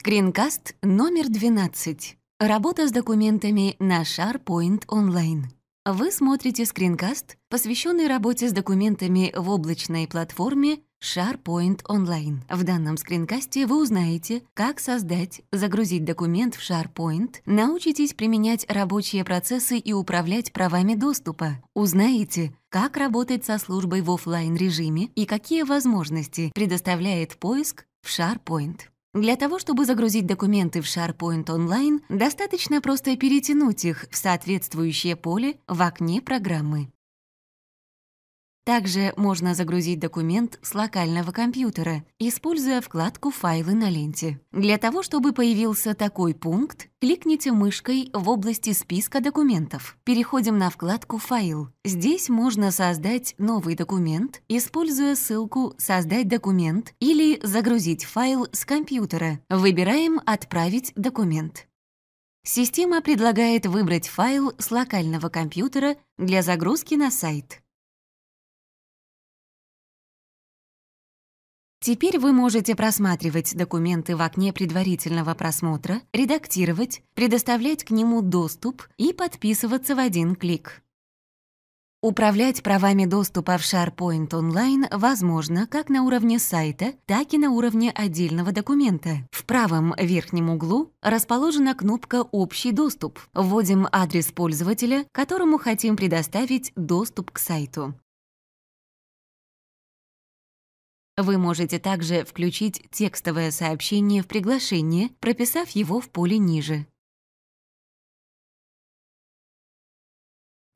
Скринкаст номер 12. Работа с документами на SharePoint Online. Вы смотрите скринкаст, посвященный работе с документами в облачной платформе SharePoint Online. В данном скринкасте вы узнаете, как создать, загрузить документ в SharePoint, научитесь применять рабочие процессы и управлять правами доступа, узнаете, как работать со службой в офлайн режиме и какие возможности предоставляет поиск в SharePoint. Для того, чтобы загрузить документы в SharePoint Online, достаточно просто перетянуть их в соответствующее поле в окне программы. Также можно загрузить документ с локального компьютера, используя вкладку «Файлы» на ленте. Для того, чтобы появился такой пункт, кликните мышкой в области списка документов. Переходим на вкладку «Файл». Здесь можно создать новый документ, используя ссылку «Создать документ» или «Загрузить файл с компьютера». Выбираем «Отправить документ». Система предлагает выбрать файл с локального компьютера для загрузки на сайт. Теперь вы можете просматривать документы в окне предварительного просмотра, редактировать, предоставлять к нему доступ и подписываться в один клик. Управлять правами доступа в SharePoint Online возможно как на уровне сайта, так и на уровне отдельного документа. В правом верхнем углу расположена кнопка «Общий доступ». Вводим адрес пользователя, которому хотим предоставить доступ к сайту. Вы можете также включить текстовое сообщение в приглашение, прописав его в поле ниже.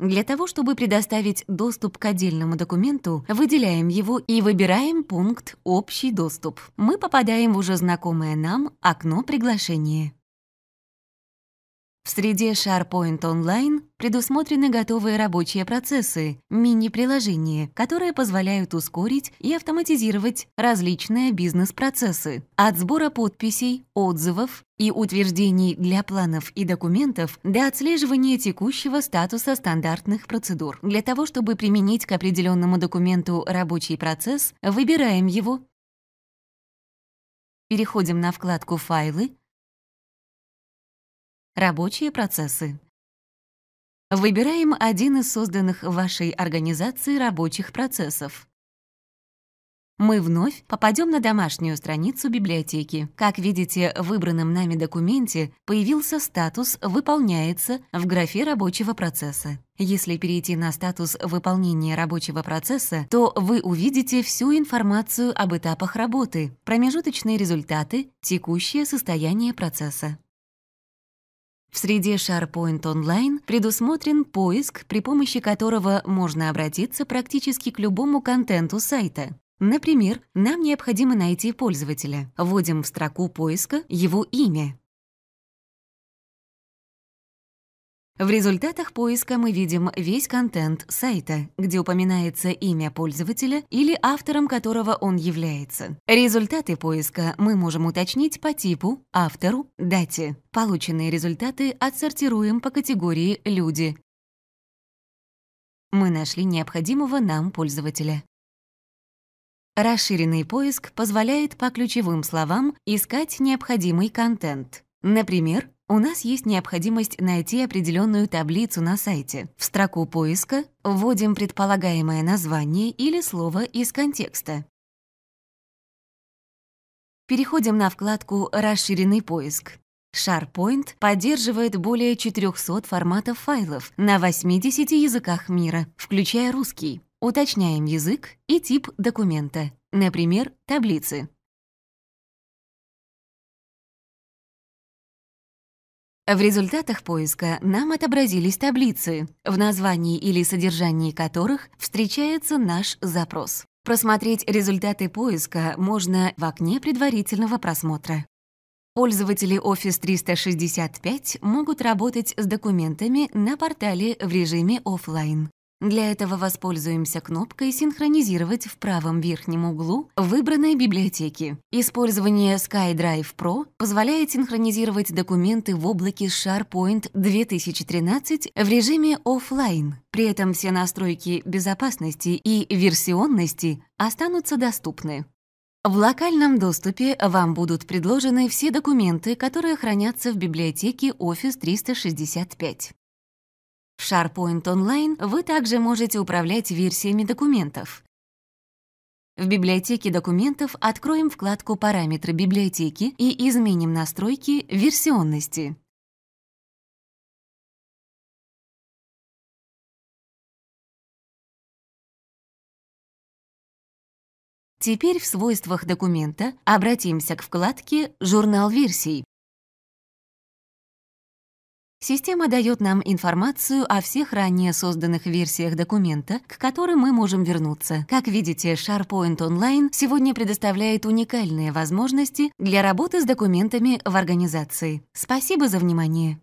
Для того, чтобы предоставить доступ к отдельному документу, выделяем его и выбираем пункт «Общий доступ». Мы попадаем в уже знакомое нам окно приглашения. В среде SharePoint Online предусмотрены готовые рабочие процессы, мини-приложения, которые позволяют ускорить и автоматизировать различные бизнес-процессы. От сбора подписей, отзывов и утверждений для планов и документов до отслеживания текущего статуса стандартных процедур. Для того, чтобы применить к определенному документу рабочий процесс, выбираем его, переходим на вкладку «Файлы», Рабочие процессы. Выбираем один из созданных в вашей организации рабочих процессов. Мы вновь попадем на домашнюю страницу библиотеки. Как видите, в выбранном нами документе появился статус «Выполняется» в графе рабочего процесса. Если перейти на статус выполнения рабочего процесса, то вы увидите всю информацию об этапах работы, промежуточные результаты, текущее состояние процесса. В среде SharePoint Online предусмотрен поиск, при помощи которого можно обратиться практически к любому контенту сайта. Например, нам необходимо найти пользователя. Вводим в строку поиска его имя. В результатах поиска мы видим весь контент сайта, где упоминается имя пользователя или автором которого он является. Результаты поиска мы можем уточнить по типу, автору, дате. Полученные результаты отсортируем по категории «Люди». Мы нашли необходимого нам пользователя. Расширенный поиск позволяет по ключевым словам искать необходимый контент. Например, у нас есть необходимость найти определенную таблицу на сайте. В строку поиска вводим предполагаемое название или слово из контекста. Переходим на вкладку «Расширенный поиск». SharePoint поддерживает более 400 форматов файлов на 80 языках мира, включая русский. Уточняем язык и тип документа, например, таблицы. В результатах поиска нам отобразились таблицы, в названии или содержании которых встречается наш запрос. Просмотреть результаты поиска можно в окне предварительного просмотра. Пользователи Office 365 могут работать с документами на портале в режиме офлайн. Для этого воспользуемся кнопкой «Синхронизировать» в правом верхнем углу выбранной библиотеки. Использование SkyDrive Pro позволяет синхронизировать документы в облаке SharePoint 2013 в режиме офлайн. При этом все настройки безопасности и версионности останутся доступны. В локальном доступе вам будут предложены все документы, которые хранятся в библиотеке Office 365. В SharePoint Online вы также можете управлять версиями документов. В библиотеке документов откроем вкладку «Параметры библиотеки» и изменим настройки версионности. Теперь в свойствах документа обратимся к вкладке «Журнал версий». Система дает нам информацию о всех ранее созданных версиях документа, к которым мы можем вернуться. Как видите, SharePoint Online сегодня предоставляет уникальные возможности для работы с документами в организации. Спасибо за внимание!